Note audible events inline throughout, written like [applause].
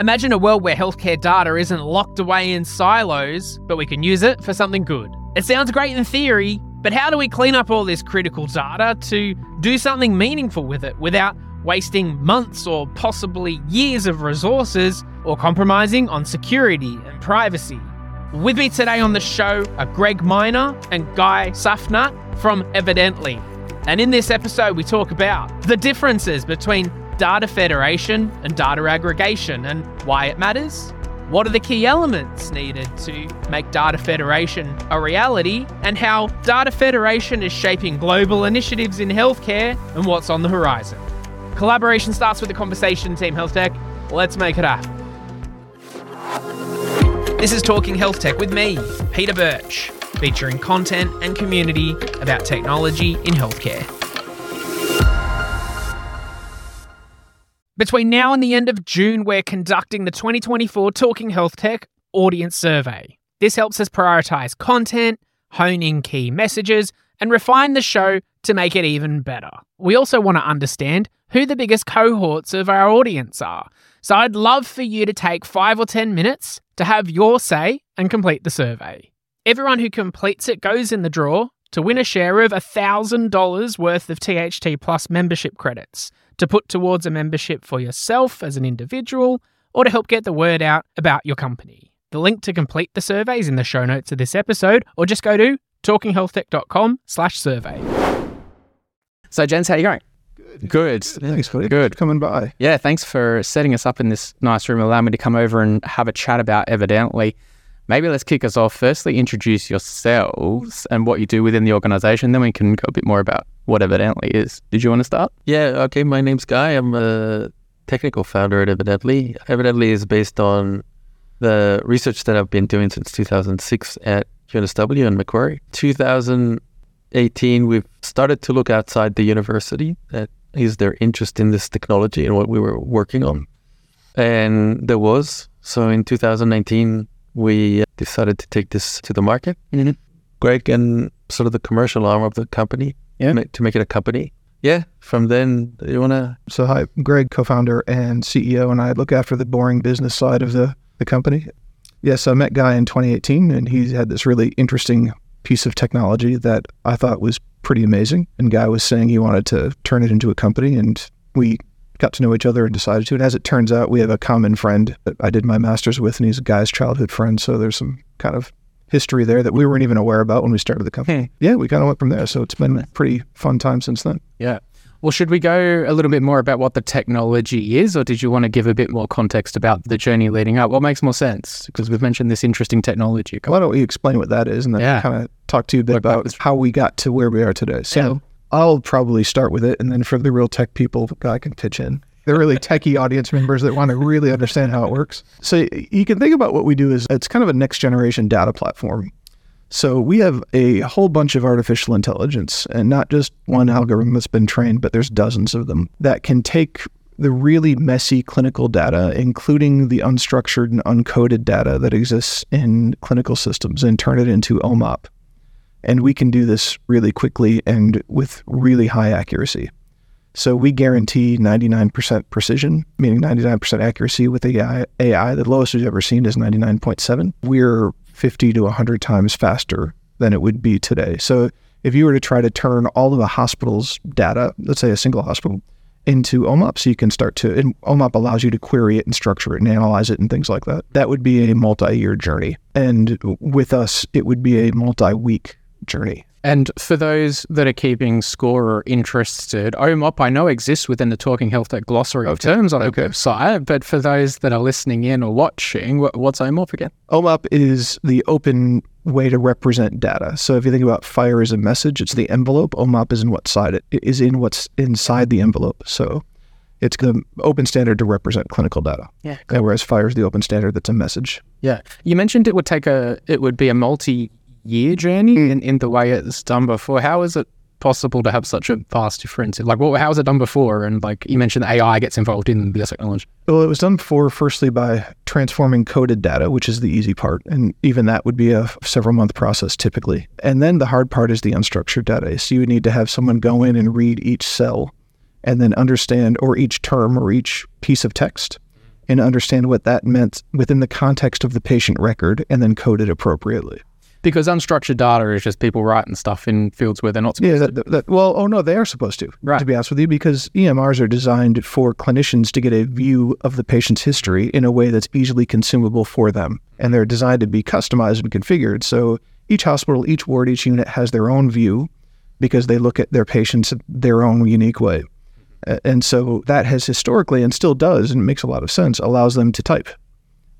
Imagine a world where healthcare data isn't locked away in silos, but we can use it for something good. It sounds great in theory, but how do we clean up all this critical data to do something meaningful with it without wasting months or possibly years of resources or compromising on security and privacy? With me today on the show are Greg Miner and Guy Tsafnat from Evidentli. And in this episode, we talk about the differences between data federation and data aggregation and why it matters. What are the key elements needed to make data federation a reality, and how data federation is shaping global initiatives in healthcare and what's on the horizon? Collaboration starts with the conversation, Team Health Tech. Let's make it happen. This is Talking Health Tech with me, Peter Birch, featuring content and community about technology in healthcare. Between now and the end of June, we're conducting the 2024 Talking Health Tech Audience Survey. This helps us prioritize content, hone in key messages, and refine the show to make it even better. We also want to understand who the biggest cohorts of our audience are. So I'd love for you to take five or 10 minutes to have your say and complete the survey. Everyone who completes it goes in the draw to win a share of $1,000 worth of THT Plus membership credits to put towards a membership for yourself as an individual or to help get the word out about your company. The link to complete the survey is in the show notes of this episode or just go to talkinghealthtech.com slash survey. So, gents, how are you going? Good. Thanks, buddy. Good. Coming by. Yeah, thanks for setting us up in this nice room, allowing me to come over and have a chat about Evidentli. Maybe let's kick us off. Firstly, introduce yourselves and what you do within the organization. Then we can go a bit more about what Evidentli is. Did you want to start? Yeah, okay. My name's Guy. I'm a technical founder at Evidentli. Evidentli is based on the research that I've been doing since 2006 at UNSW and Macquarie. 2018, we've started to look outside the university. That is their interest in this technology and what we were working on. And there was. So in 2019, we decided to take this to the market. Mm-hmm. Greg and sort of the commercial arm of the company Yeah. ma- to make it a company. Yeah. From then, you want to So, hi, Greg, co founder and CEO, and I look after the boring business side of the, the company. Yes, I met Guy in 2018, and he had this really interesting piece of technology that I thought was pretty amazing. And Guy was saying he wanted to turn it into a company, and we got to know each other and decided to. And as it turns out, we have a common friend that I did my master's with, and he's Guy's childhood friend. So, there's some kind of history there that we weren't even aware about when we started the hmm. company. Yeah, we kind of went from there. So, it's been a pretty fun time since then. Yeah. Well, should we go a little bit more about what the technology is, or did you want to give a bit more context about the journey leading up? What makes more sense? Because we've mentioned this interesting technology. Why don't we explain what that is and then Yeah. kind of talk to you a bit Work about backwards. how we got to where we are today. So Yeah. I'll probably start with it, and then for the real tech people, Guy can pitch in. The really techie audience members that want to really understand how it works. So you can think about what we do is it's kind of a next generation data platform. So we have a whole bunch of artificial intelligence, and not just one algorithm that's been trained, but there's dozens of them that can take the really messy clinical data, including the unstructured and uncoded data that exists in clinical systems, and turn it into OMOP. And we can do this really quickly and with really high accuracy. So we guarantee 99% precision, meaning 99% accuracy with AI. AI. The lowest we've ever seen is 99.7. We're 50 to 100 times faster than it would be today. So if you were to try to turn all of a hospital's data, let's say a single hospital, into OMOP, so you can start to, and OMOP allows you to query it and structure it and analyze it and things like that. That would be a multi-year journey. And with us, it would be a multi-week journey. And for those that are keeping score or interested, OMOP I know exists within the Talking Health Tech glossary of terms on our Okay. website, but for those that are listening in or watching, what's OMOP again? OMOP is the open way to represent data. So if you think about FHIR as a message, it's the envelope. OMOP is in what side it is in what's inside the envelope. So it's the open standard to represent clinical data. Yeah. Uh, Whereas FHIR is the open standard that's a message. Yeah. You mentioned it would take a it would be a multi year journey mm. in, in the way it's done before. How is it possible to have such a vast difference? Like what how was it done before? And like you mentioned AI gets involved in the technology. Well, it was done before, firstly, by transforming coded data, which is the easy part. And even that would be a several month process typically. And then the hard part is the unstructured data. So you would need to have someone go in and read each cell and then understand, or each term or each piece of text, and understand what that meant within the context of the patient record and then code it appropriately. Because unstructured data is just people writing stuff in fields where they're not supposed Yeah, to. that, that, well, oh no, they are supposed to, Right. to be honest with you, because EMRs are designed for clinicians to get a view of the patient's history in a way that's easily consumable for them. And they're designed to be customized and configured. So each hospital, each ward, each unit has their own view because they look at their patients their own unique way. And so that has historically and still does, and it makes a lot of sense, allows them to type.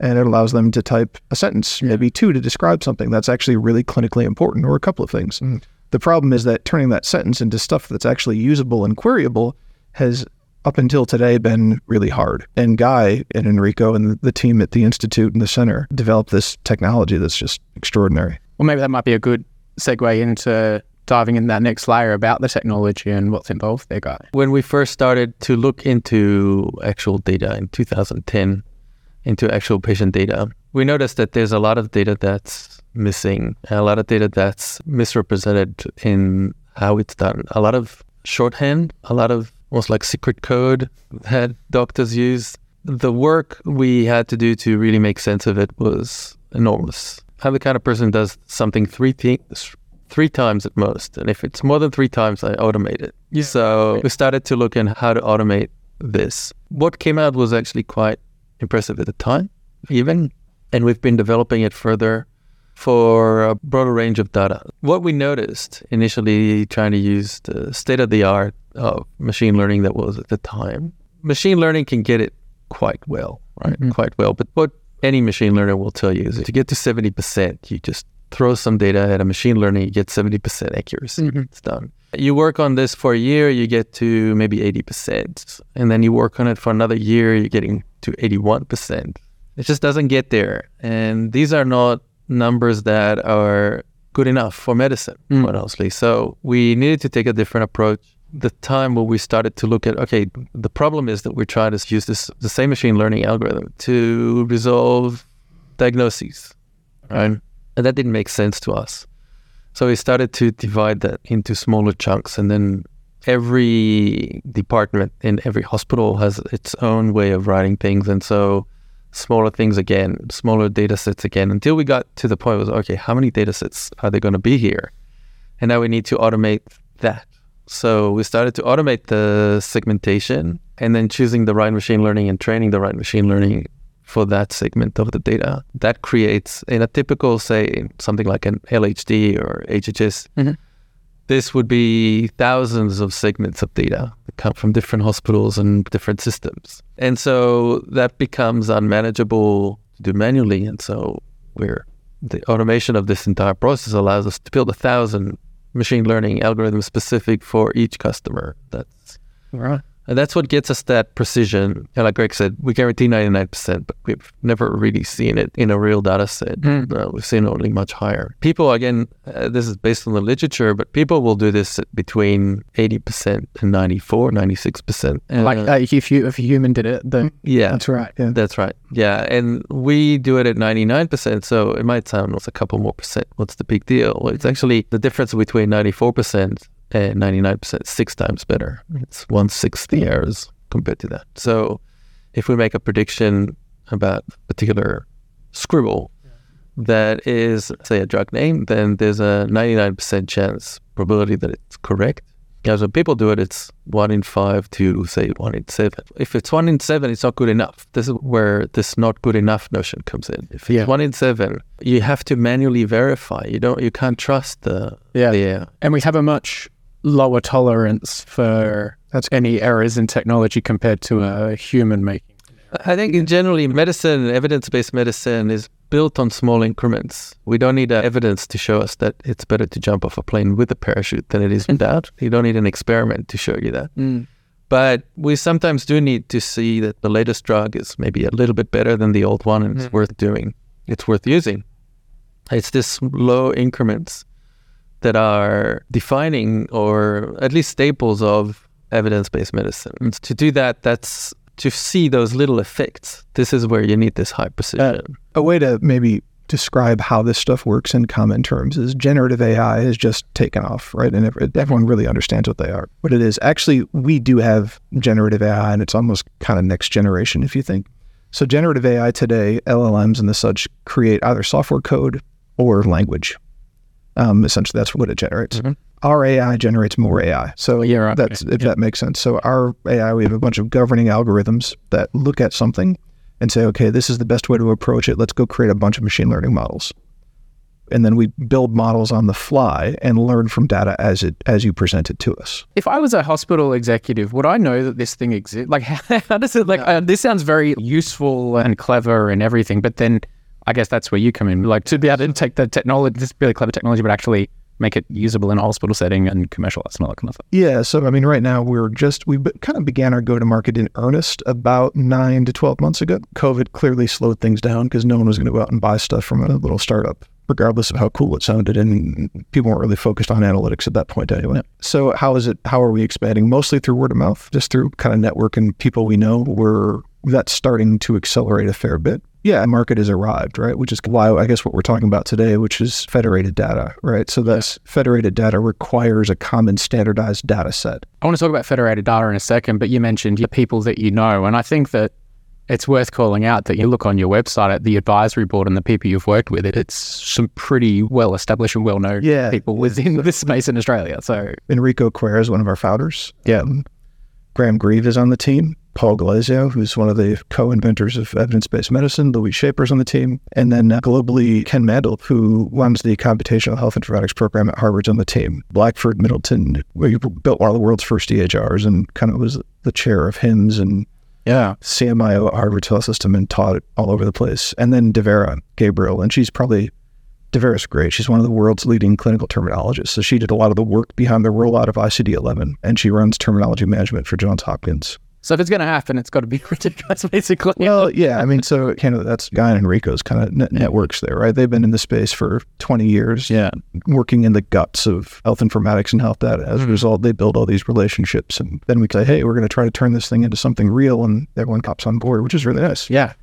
And it allows them to type a sentence, maybe two, to describe something that's actually really clinically important or a couple of things. Mm. The problem is that turning that sentence into stuff that's actually usable and queryable has up until today been really hard. And Guy and Enrico and the team at the Institute and the center developed this technology that's just extraordinary. Well, maybe that might be a good segue into diving in that next layer about the technology and what's involved there, guy. When we first started to look into actual data in 2010, into actual patient data, we noticed that there's a lot of data that's missing, a lot of data that's misrepresented in how it's done. A lot of shorthand, a lot of almost like secret code that doctors use. The work we had to do to really make sense of it was enormous. I'm the kind of person who does something three things, three times at most, and if it's more than three times, I automate it. So we started to look in how to automate this. What came out was actually quite impressive at the time, even, and we've been developing it further for a broader range of data. What we noticed initially, trying to use the state of the art of machine learning that was at the time, machine learning can get it quite well, right? Mm-hmm. Quite well. But what any machine learner will tell you is to get to 70%, you just throw some data at a machine learning, you get 70% accuracy. Mm-hmm. It's done. You work on this for a year, you get to maybe 80%. And then you work on it for another year, you're getting to 81%. It just doesn't get there. And these are not numbers that are good enough for medicine, mm. quite honestly. So we needed to take a different approach. The time where we started to look at, okay, the problem is that we're trying to use this the same machine learning algorithm to resolve diagnoses, right? And that didn't make sense to us. So we started to divide that into smaller chunks, and then every department in every hospital has its own way of writing things, and so smaller things again, smaller data sets again, until we got to the point was okay, how many data sets are there going to be here? And now we need to automate that. So we started to automate the segmentation and then choosing the right machine learning and training the right machine learning for that segment of the data. That creates, in a typical, say, something like an LHD or HHS, Mhm. This would be thousands of segments of data that come from different hospitals and different systems. And so that becomes unmanageable to do manually. And so we're the automation of this entire process allows us to build a thousand machine learning algorithms specific for each customer. That's Right. And that's what gets us that precision. And like Greg said, we guarantee 99%, but we've never really seen it in a real data set. Mm. Uh, we've seen only much higher. People, again, uh, this is based on the literature, but people will do this at between 80% and 94, 96%. Like Uh, uh, if you if a human did it, then yeah. That's right. Yeah. That's right. Yeah. And we do it at 99%. So it might sound it's a couple more percent. What's the big deal? Well, it's actually the difference between 94% and 99%, six times better. It's one sixth the errors compared to that. So if we make a prediction about a particular scribble that is, say, a drug name, then there's a 99% chance probability that it's correct. Yeah, so people do it, it's one in five to say one in seven. If it's one in seven, it's not good enough. This is where this not good enough notion comes in. If it's Yeah. one in seven, you have to manually verify. You don't, you can't trust the Yeah. the and we have a much lower tolerance for That's- any errors in technology compared to a human making. I think in generally medicine, evidence-based medicine is built on small increments. We don't need uh, evidence to show us that it's better to jump off a plane with a parachute than it is [laughs] without. You don't need an experiment to show you that. But we sometimes do need to see that the latest drug is maybe a little bit better than the old one and it's worth doing. It's worth using. It's this low increments that are defining or at least staples of evidence-based medicine. And to do that, that's to see those little effects. This is where you need this high uh, precision. A way to maybe describe how this stuff works in common terms is generative AI has just taken off, right? And everyone really understands what they are. What it is, actually, we do have generative AI, and it's almost kind of next generation if you think. So generative AI today, LLMs and the such create either software code or language. Um, essentially, that's what it generates. Mhm. Our AI generates more AI. So Yeah, right. that's Okay. if Yeah. that makes sense. So our AI, we have a bunch of governing algorithms that look at something and say, okay, this is the best way to approach it. Let's go create a bunch of machine learning models. And then we build models on the fly and learn from data as it as you present it to us. If I was a hospital executive, would I know that this thing exists? Like, [laughs] how does it like? Uh, this sounds very useful and clever and everything, but then I guess that's where you come in. Like to be able to take the technology, this really clever technology, but actually make it usable in a hospital setting and commercialize and all that kind of stuff. Yeah, so I mean, right now we're just we kind of began our go to market in earnest about nine to twelve months ago. COVID clearly slowed things down because no one was going to go out and buy stuff from a little startup, regardless of how cool it sounded, and people weren't really focused on analytics at that point anyway. So how is it? How are we expanding? Mostly through word of mouth, just through kind of network and people we know. We're that's starting to accelerate a fair bit. Yeah, market has arrived, right? Which is why I guess what we're talking about today, which is federated data, right? So that's federated data requires a common standardized data set. I want to talk about federated data in a second, but you mentioned the people that you know, and I think that it's worth calling out that you look on your website at the advisory board and the people you've worked with. It's some pretty well established and well known Yeah. people within [laughs] this space in Australia. So Enrico Coiera is one of our founders. Yeah. Um, Grahame Grieve is on the team. Paul Glasziou, who's one of the co-inventors of evidence-based medicine. Louise Schaper's on the team. And then uh, globally, Ken Mandl, who runs the computational health informatics program at Harvard's on the team. Blackford Middleton, where he built one of the world's first EHRs and kind of was the chair of HIMSS and yeah, CMIO at Harvard Health System and taught it all over the place. And then Davera Gabriel, and she's probably Davera's great. She's one of the world's leading clinical terminologists. So she did a lot of the work behind the rollout of ICD 11, and she runs terminology management for Johns Hopkins. So if it's going to happen, it's got to be [laughs] ridiculous, basically. Well, yeah, I mean, so kind of that's Guy and Enrico's kind of net- networks there, right? They've been in the space for 20 years, yeah. working in the guts of health informatics and health data. As a hmm. result, they build all these relationships, and then we say, hey, we're going to try to turn this thing into something real, and everyone cops on board, which is really nice. Yeah.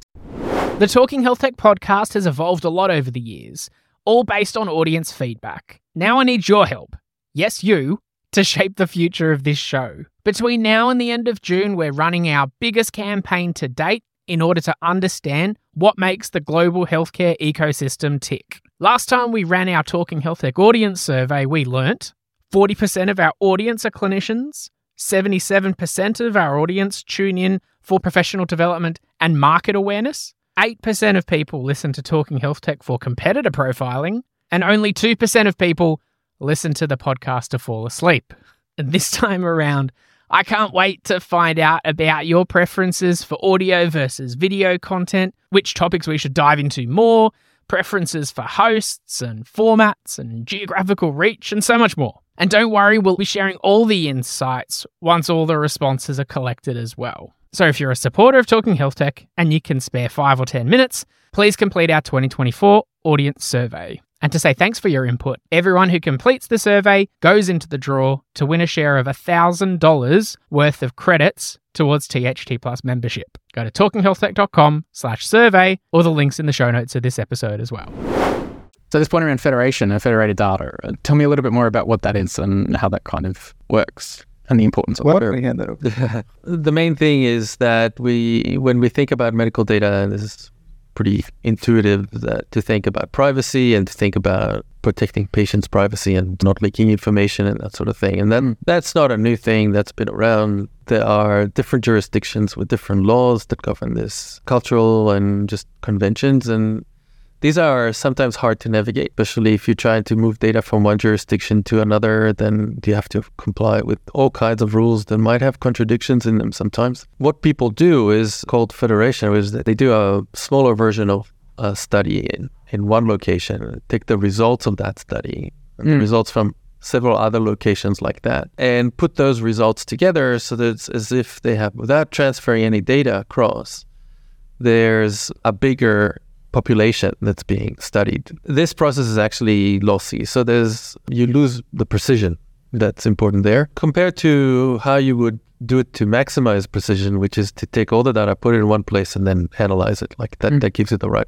The Talking Health Tech podcast has evolved a lot over the years, all based on audience feedback. Now I need your help. Yes, you, to shape the future of this show. Between now and the end of June, we're running our biggest campaign to date in order to understand what makes the global healthcare ecosystem tick. Last time we ran our Talking Health Tech audience survey, we learnt 40% of our audience are clinicians, 77% of our audience tune in for professional development and market awareness, 8% of people listen to Talking Health Tech for competitor profiling, and only 2% of people listen to the podcast to fall asleep. And this time around, I can't wait to find out about your preferences for audio versus video content, which topics we should dive into more, preferences for hosts and formats and geographical reach, and so much more. And don't worry, we'll be sharing all the insights once all the responses are collected as well. So if you're a supporter of Talking Health Tech and you can spare five or 10 minutes, please complete our 2024 audience survey. And to say thanks for your input, everyone who completes the survey goes into the draw to win a share of $1,000 worth of credits towards THT Plus membership. Go to talkinghealthtech.com slash survey or the links in the show notes of this episode as well. So this point around federation and federated data, uh, tell me a little bit more about what that is and how that kind of works and the importance of Why it. don't we hand that over? [laughs] the main thing is that we, when we think about medical data, and this is pretty intuitive that to think about privacy and to think about protecting patients' privacy and not leaking information and that sort of thing. And then mm. that's not a new thing that's been around. There are different jurisdictions with different laws that govern this, cultural and just conventions. And these are sometimes hard to navigate, especially if you're trying to move data from one jurisdiction to another, then you have to comply with all kinds of rules that might have contradictions in them sometimes. What people do is called federation, is that they do a smaller version of a study in, in one location, take the results of that study, and the Mm. results from several other locations like that, and put those results together so that it's as if they have, without transferring any data across, there's a bigger population that's being studied. This process is actually lossy. So there's you lose the precision that's important there compared to how you would do it to maximize precision, which is to take all the data, put it in one place, and then analyze it. Like that, Mm. that gives it the right,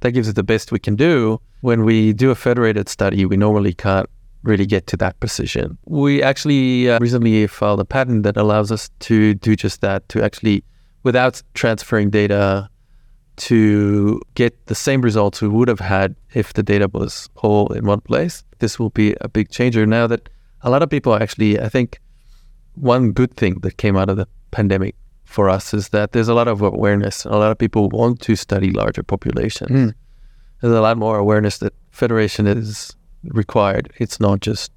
that gives it the best we can do. When we do a federated study, we normally can't really get to that precision. We actually uh, recently filed a patent that allows us to do just that, to actually, without transferring data, to get the same results we would have had if the data was all in one place. This will be a big changer now that a lot of people actually, I think, one good thing that came out of the pandemic for us is that there's a lot of awareness. A lot of people want to study larger populations. Mm. There's a lot more awareness that federation is required. It's not just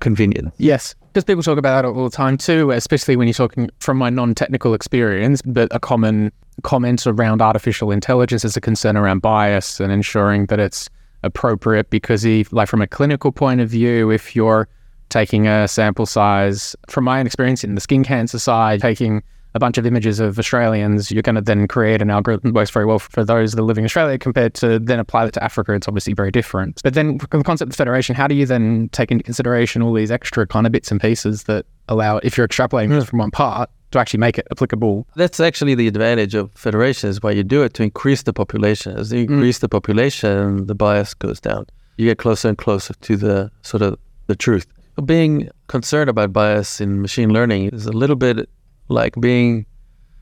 convenient. Yes. Because people talk about it all the time too, especially when you're talking from my non-technical experience, but a common comment around artificial intelligence is a concern around bias and ensuring that it's appropriate because if like from a clinical point of view, if you're taking a sample size from my own experience in the skin cancer side, taking a bunch of images of Australians, you're going to then create an algorithm that works very well for those that are living in Australia compared to then apply that to Africa. It's obviously very different. But then the concept of federation, how do you then take into consideration all these extra kind of bits and pieces that allow, if you're extrapolating mm. from one part, to actually make it applicable? That's actually the advantage of federation is why you do it to increase the population. As you mm. increase the population, the bias goes down. You get closer and closer to the sort of the truth. Being concerned about bias in machine learning is a little bit like being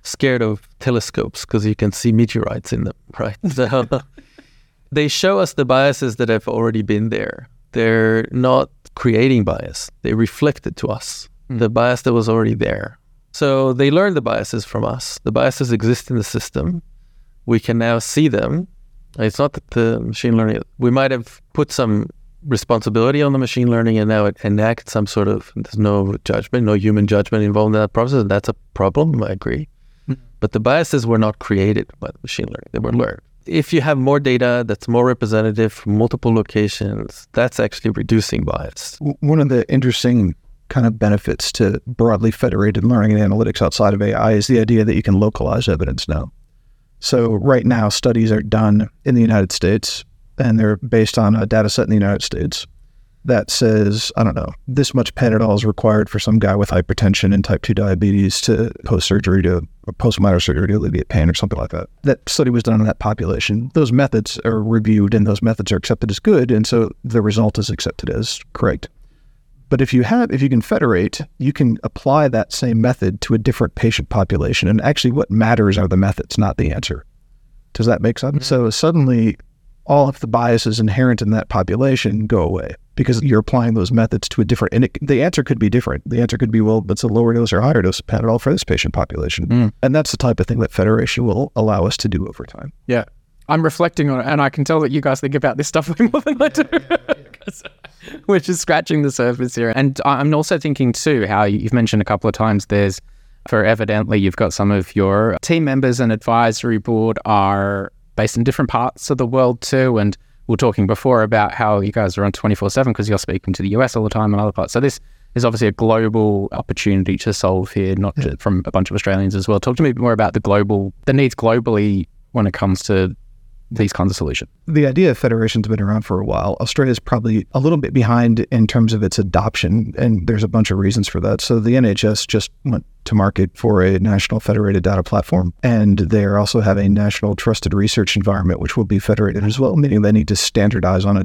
scared of telescopes because you can see meteorites in them, [laughs] right? So [laughs] they show us the biases that have already been there. They're not creating bias, they reflect it to us, hmm. the bias that was already there. So they learn the biases from us. The biases exist in the system. We can now see them. It's not that the machine learning, we might have put some responsibility on the machine learning and now it enact some sort of there's no judgment, no human judgment involved in that process. And that's a problem, I agree. Hmm. But the biases were not created by the machine learning, they were hmm. learned. If you have more data that's more representative from multiple locations, that's actually reducing bias. One of the interesting kind of benefits to broadly federated learning and analytics outside of AI is the idea that you can localize evidence now. So right now, studies are done in the United States, and they're based on a data set in the United States that says, I don't know, this much Panadol is required for some guy with hypertension and type 2 diabetes to post surgery to or post minor surgery to alleviate pain or something like that. That study was done on that population. Those methods are reviewed and those methods are accepted as good, and so the result is accepted as correct. But if you have, if you can federate, you can apply that same method to a different patient population. And actually, what matters are the methods, not the answer. Does that make sense? Mm-hmm. So suddenly, all of the biases inherent in that population go away because you're applying those methods to a different. And it, the answer could be different. The answer could be, well, it's a lower dose or higher dose of Panadol for this patient population. Mm. And that's the type of thing that federation will allow us to do over time. Yeah. I'm reflecting on it, and I can tell that you guys think about this stuff [laughs] way more than I do. [laughs] 'Cause We're just scratching the surface here. And I- I'm also thinking, too, how you've mentioned a couple of times there's, for Evidentli, you've got some of your team members and advisory board are based in different parts of the world, too. And we are talking before about how you guys are on 24 7 because you're speaking to the US all the time and other parts. So this is obviously a global opportunity to solve here, not just from a bunch of Australians as well. Talk to me more about the global, the needs globally when it comes to these kinds of solutions. the idea of federation's been around for a while. Australia's probably a little bit behind in terms of its adoption, and there's a bunch of reasons for that. So the NHS just went to market for a national federated data platform, and they also have a national trusted research environment, which will be federated as well, meaning they need to standardize on a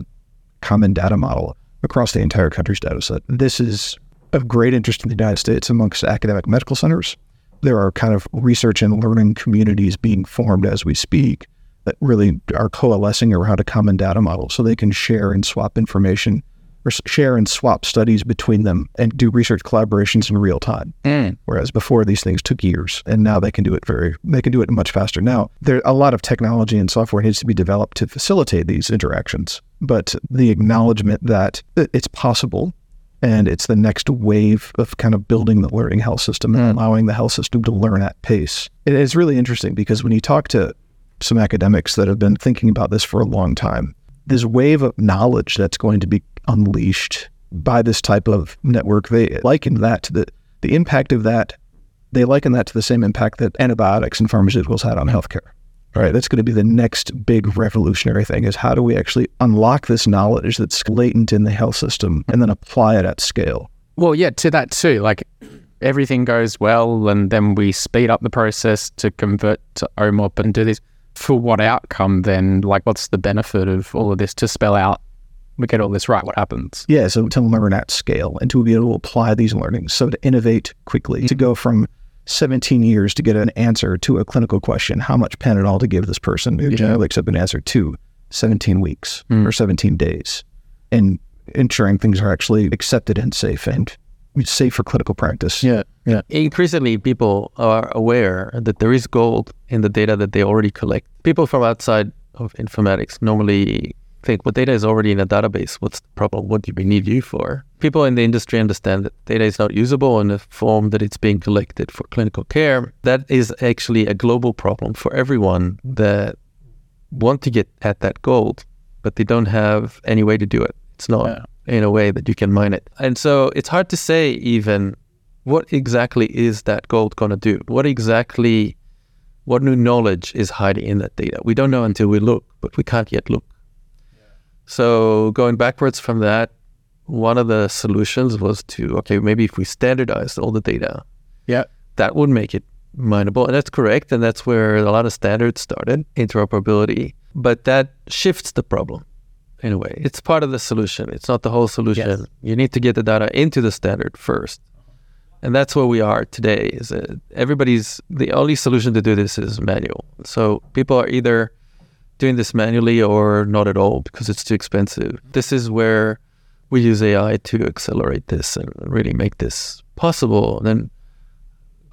common data model across the entire country's data set. This is of great interest in the United States amongst academic medical centers. There are kind of research and learning communities being formed as we speak that really are coalescing around a common data model so they can share and swap information or share and swap studies between them and do research collaborations in real time. Mm. Whereas before these things took years and now they can do it very they can do it much faster. Now there a lot of technology and software needs to be developed to facilitate these interactions. But the acknowledgement that it's possible and it's the next wave of kind of building the learning health system and mm. allowing the health system to learn at pace. It is really interesting because when you talk to some academics that have been thinking about this for a long time, this wave of knowledge that's going to be unleashed by this type of network, they liken that to the, the impact of that, they liken that to the same impact that antibiotics and pharmaceuticals had on healthcare. Right, that's going to be the next big revolutionary thing is how do we actually unlock this knowledge that's latent in the health system and then apply it at scale? Well, yeah, to that too. Like everything goes well, and then we speed up the process to convert to OMOP and do this. For what outcome then? Like, what's the benefit of all of this to spell out? We get all this right. What happens? Yeah, so to learn at scale and to be able to apply these learnings. So to innovate quickly, to go from 17 years to get an answer to a clinical question. How much Panadol to give this person? Yeah. Generally an answer to 17 weeks Mm. or 17 days, and ensuring things are actually accepted and safe and safe for clinical practice. Yeah, yeah. Increasingly, people are aware that there is gold in the data that they already collect. People from outside of informatics normally think, well, data is already in a database. What's the problem? What do we need you for? People in the industry understand that data is not usable in the form that it's being collected for clinical care. That is actually a global problem for everyone that want to get at that gold, but they don't have any way to do it. It's not Yeah. In a way that you can mine it. And so it's hard to say even what exactly is that gold going to do? What exactly, what new knowledge is hiding in that data? We don't know until we look, but we can't yet look. So going backwards from that, one of the solutions was to, okay, maybe if we standardize all the data, Yeah. that would make it mineable. And that's correct. And that's where a lot of standards started, interoperability. But that shifts the problem in a way. It's part of the solution. It's not the whole solution. Yes. You need to get the data into the standard first. And that's where we are today is everybody's the only solution to do this is manual. So people are either doing this manually or not at all because it's too expensive. This is where we use AI to accelerate this and really make this possible. And then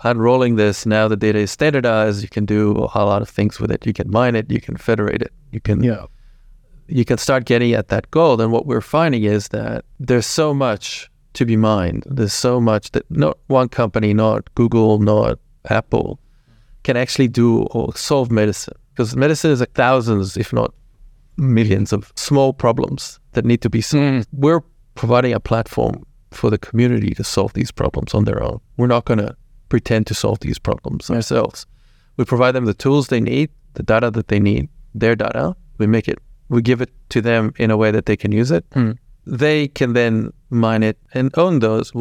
unrolling this, now the data is standardized. You can do a lot of things with it. You can mine it. You can federate it. You can Yeah. You can start getting at that gold. And what we're finding is that there's so much to be mined. There's so much that not one company, not Google, not Apple, can actually do or solve medicine. Because medicine is like thousands, if not millions, of small problems that need to be solved. Hmm. We're providing a platform for the community to solve these problems on their own. We're not going to pretend to solve these problems ourselves. We provide them the tools they need, the data that they need, their data. We make it, we give it to them in a way that they can use it. Hmm. They can then mine it and own those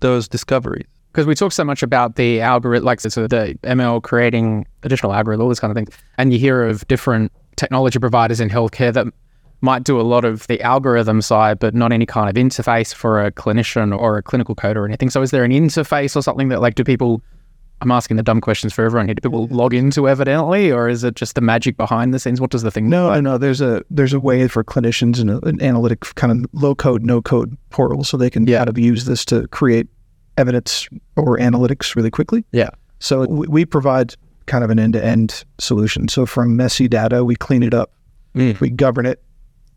those discoveries. because we talk so much about the algorithm, like so the ML creating additional algorithm, all this kind of thing, and you hear of different technology providers in healthcare that might do a lot of the algorithm side, but not any kind of interface for a clinician or a clinical coder or anything. So, is there an interface or something that, like, do people? I'm asking the dumb questions for everyone here. Do people log into Evidentli, or is it just the magic behind the scenes? What does the thing? No, I know there's a there's a way for clinicians and an analytic kind of low code, no code portal, so they can Yeah. kind of use this to create evidence or analytics really quickly. Yeah. So we, we provide kind of an end to end solution. So from messy data, we clean it up, mm. we govern it,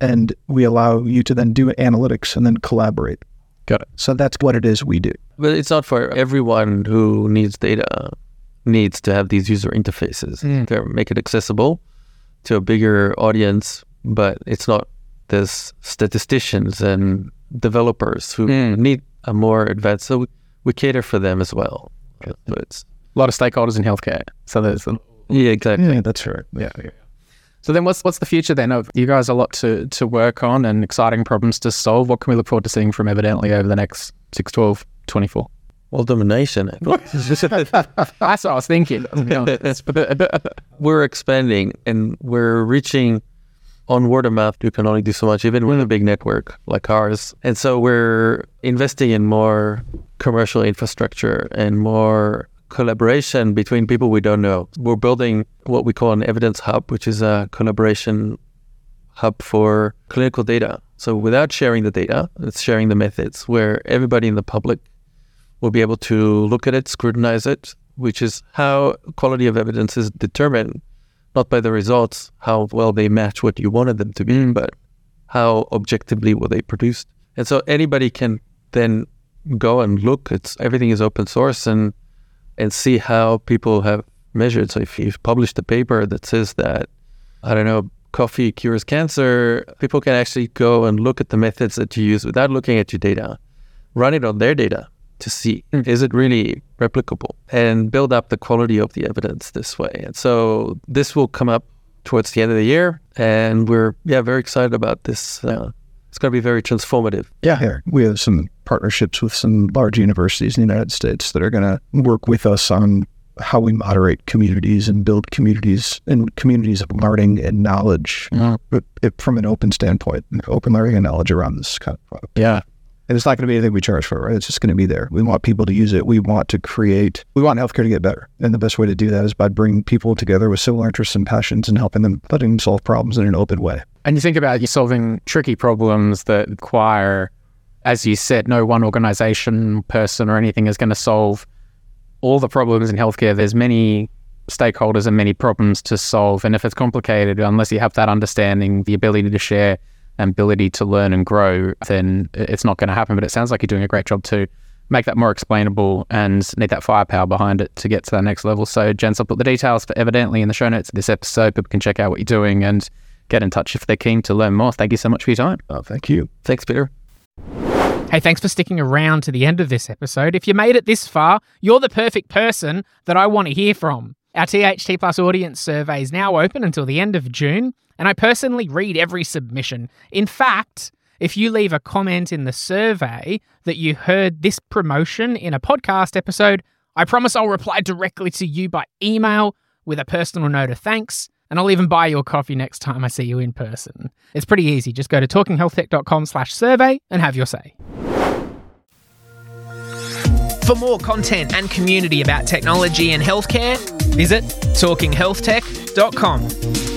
and we allow you to then do analytics and then collaborate. Got it. So that's what it is we do. But it's not for everyone who needs data needs to have these user interfaces to make it accessible to a bigger audience. But it's not there's statisticians and developers who Mm. need a more advanced. So we, we cater for them as well. So it's A lot of stakeholders in healthcare. So there's yeah, exactly. Yeah, that's right. yeah. yeah. So then, what's what's the future then? Of you guys a lot to to work on and exciting problems to solve. What can we look forward to seeing from Evidentli over the next 6, 12, 24? Well, domination. I. [laughs] That's what I was thinking. we're expanding and we're reaching on word of mouth. You can only do so much, even with a big network like ours. And so we're investing in more commercial infrastructure and more collaboration between people we don't know. We're building what we call an evidence hub, which is a collaboration hub for clinical data. So without sharing the data, it's sharing the methods where everybody in the public will be able to look at it, scrutinize it, which is how quality of evidence is determined, not by the results, how well they match what you wanted them to be, mm. but how objectively were they produced. And so anybody can then go and look. It's everything is open source and and see how people have measured. So if you've published a paper that says that, I don't know, coffee cures cancer, people can actually go and look at the methods that you use without looking at your data, run it on their data to see is it really replicable and build up the quality of the evidence this way. And so this will come up towards the end of the year, and we're yeah very excited about this. Uh, it's going to be very transformative. Yeah, here we have some partnerships with some large universities in the United States that are going to work with us on how we moderate communities and build communities and communities of learning and knowledge but it, from an open standpoint, open learning and knowledge around this kind of product. Yeah. And it's not going to be anything we charge for, right? It's just going to be there. We want people to use it. We want to create, we want healthcare to get better. And the best way to do that is by bringing people together with similar interests and passions and helping them, letting them solve problems in an open way. And you think about you solving tricky problems that require, as you said, no one organization, person, or anything is going to solve all the problems in healthcare. There's many stakeholders and many problems to solve. And if it's complicated, unless you have that understanding, the ability to share, ability to learn and grow, then it's not going to happen. But it sounds like you're doing a great job to make that more explainable and need that firepower behind it to get to that next level. So, Jens, I'll put the details for Evidentli in the show notes of this episode. People can check out what you're doing and get in touch if they're keen to learn more. Thank you so much for your time. Oh, thank you. Thanks, Peter. Hey, thanks for sticking around to the end of this episode. If you made it this far, you're the perfect person that I want to hear from. Our THT Plus audience survey is now open until the end of June, and I personally read every submission. In fact, if you leave a comment in the survey that you heard this promotion in a podcast episode, I promise I'll reply directly to you by email with a personal note of thanks, and I'll even buy you a coffee next time I see you in person. It's pretty easy. Just go to talkinghealthtech.com slash survey and have your say. For more content and community about technology and healthcare, visit talkinghealthtech.com.